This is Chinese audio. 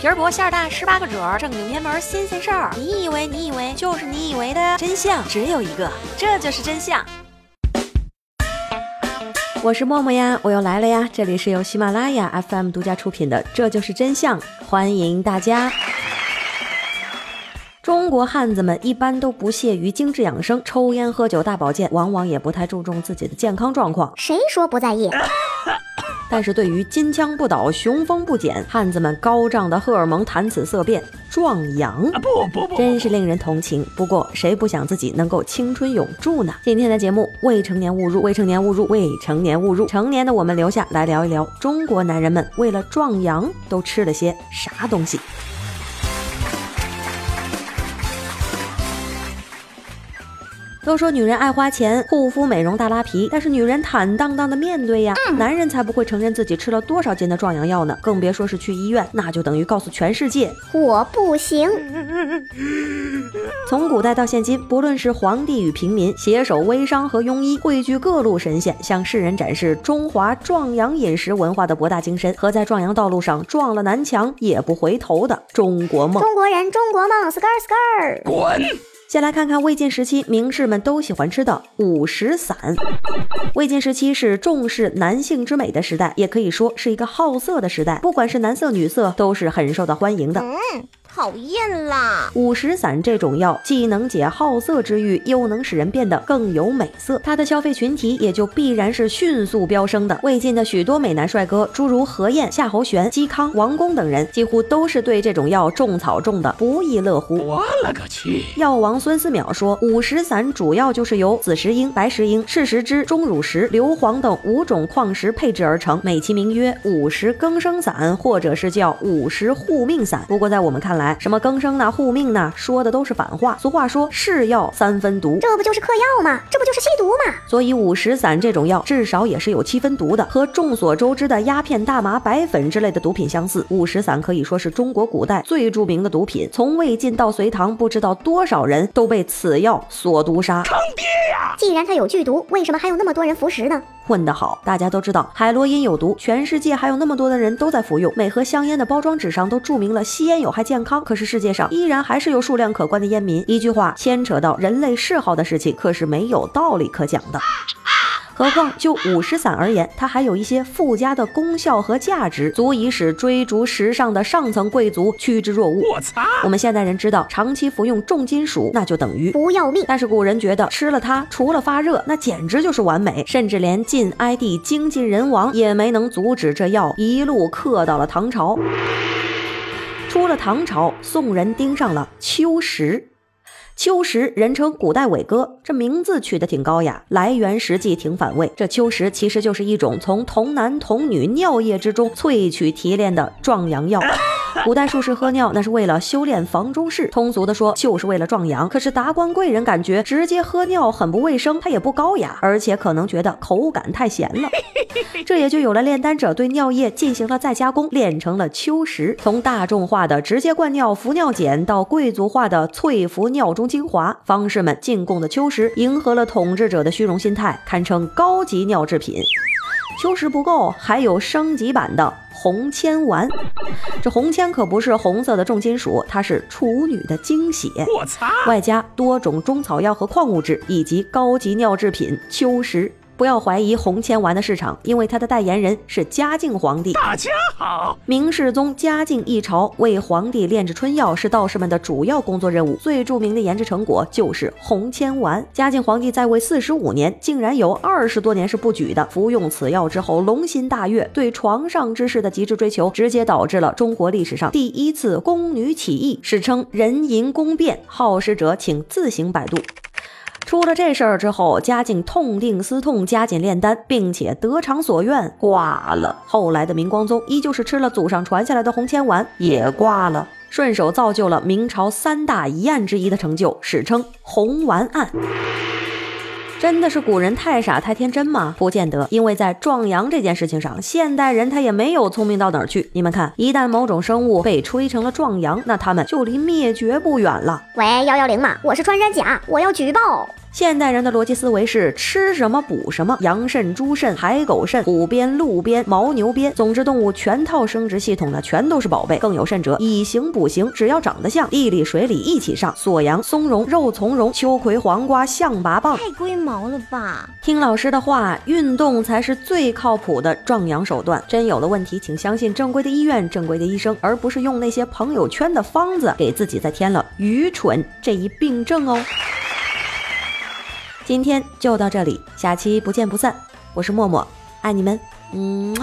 皮儿薄馅儿大，十八个褶儿，正经偏门新鲜事儿。你以为你以为就是你以为的真相只有一个，这就是真相。我是默默呀，我又来了呀！这里是由喜马拉雅 FM 独家出品的《这就是真相》，欢迎大家。中国汉子们一般都不屑于精致养生，抽烟喝酒大保健，往往也不太注重自己的健康状况。谁说不在意？但是对于金枪不倒、雄风不减，汉子们高涨的荷尔蒙谈此色变，壮阳啊，不不不，真是令人同情。不过谁不想自己能够青春永驻呢？今天的节目，未成年误入，未成年误入，未成年误入。成年的我们留下来聊一聊，中国男人们为了壮阳都吃了些啥东西。都说女人爱花钱，护肤美容大拉皮，但是女人坦荡荡的面对呀，男人才不会承认自己吃了多少斤的壮阳药呢，更别说是去医院，那就等于告诉全世界我不行。从古代到现今，不论是皇帝与平民，携手微商和庸医，汇聚各路神仙，向世人展示中华壮阳饮食文化的博大精深和在壮阳道路上撞了南墙也不回头的中国梦。中国人，中国梦，skr skr，滚！先来看看魏晋时期名士们都喜欢吃的五石散。魏晋时期是重视男性之美的时代，也可以说是一个好色的时代，不管是男色女色都是很受到欢迎的。讨厌啦！五石散这种药既能解好色之欲，又能使人变得更有美色，它的消费群体也就必然是迅速飙升的。魏晋的许多美男帅哥，诸如何晏、夏侯玄、嵇康、王公等人，几乎都是对这种药种草种的不亦乐乎。我勒个去！药王孙思邈说，五石散主要就是由紫石英、白石英、赤石脂、钟乳石、硫磺等五种矿石配制而成，美其名曰五石更生散，或者是叫五石护命散。不过在我们看来，来，什么更生呢？护命呢？说的都是反话。俗话说，是药三分毒，这不就是嗑药吗？这不就是吸毒吗？所以五石散这种药至少也是有七分毒的，和众所周知的鸦片、大麻、白粉之类的毒品相似。五石散可以说是中国古代最著名的毒品，从魏晋到隋唐，不知道多少人都被此药所毒杀。坑爹呀！既然它有剧毒，为什么还有那么多人服食呢？混得好，大家都知道海洛因有毒，全世界还有那么多的人都在服用。每盒香烟的包装纸上都注明了吸烟有害健康，可是世界上依然还是有数量可观的烟民。一句话，牵扯到人类嗜好的事情，可是没有道理可讲的。何况就五石散而言，它还有一些附加的功效和价值，足以使追逐时尚的上层贵族趋之若鹜。我擦！我们现代人知道，长期服用重金属，那就等于不要命。但是古人觉得吃了它，除了发热，那简直就是完美，甚至连晋哀帝精尽人亡也没能阻止这药一路刻到了唐朝。出了唐朝，宋人盯上了秋实。秋实，人称古代伟哥，这名字取得挺高雅，来源实际挺反胃。这秋实其实就是一种从童男童女尿液之中萃取提炼的壮阳药。古代术士喝尿那是为了修炼房中事，通俗的说就是为了壮阳。可是达官贵人感觉直接喝尿很不卫生，他也不高雅，而且可能觉得口感太咸了。这也就有了炼丹者对尿液进行了再加工，炼成了秋实。从大众化的直接灌尿服尿碱到贵族化的萃服尿中精华，方士们进贡的秋实迎合了统治者的虚荣心态，堪称高级尿制品。秋实不够，还有升级版的红铅丸。这红铅可不是红色的重金属，它是处女的精血。我擦！外加多种中草药和矿物质，以及高级尿制品秋实。不要怀疑红铅丸的市场，因为它的代言人是嘉靖皇帝。大家好，明世宗嘉靖一朝为皇帝炼制春药是道士们的主要工作任务，最著名的研制成果就是红铅丸。嘉靖皇帝在位四十五年，竟然有二十多年是不举的。服用此药之后，龙心大悦，对床上之事的极致追求，直接导致了中国历史上第一次宫女起义，史称人淫宫变。好事者请自行百度。出了这事儿之后，嘉靖痛定思痛，加紧炼丹，并且得偿所愿，挂了。后来的明光宗依旧是吃了祖上传下来的红铅丸，也挂了，顺手造就了明朝三大疑案之一的成就，史称红丸案。真的是古人太傻太天真吗？不见得，因为在壮阳这件事情上，现代人他也没有聪明到哪儿去。你们看，一旦某种生物被吹成了壮阳，那他们就离灭绝不远了。喂，幺幺零吗，我是穿山甲，我要举报。现代人的逻辑思维是吃什么补什么，羊肾、猪肾、海狗肾、虎鞭、鹿鞭、牦牛鞭，总之动物全套生殖系统呢全都是宝贝。更有甚者，以形补形，只要长得像，地里水里一起上。锁阳、松茸、肉苁蓉、秋葵、黄瓜、象拔蚌。太龟毛了吧？听老师的话，运动才是最靠谱的壮阳手段。真有了问题，请相信正规的医院、正规的医生，而不是用那些朋友圈的方子给自己再添了愚蠢这一病症哦。今天就到这里，下期不见不散。我是默默，爱你们，嗯。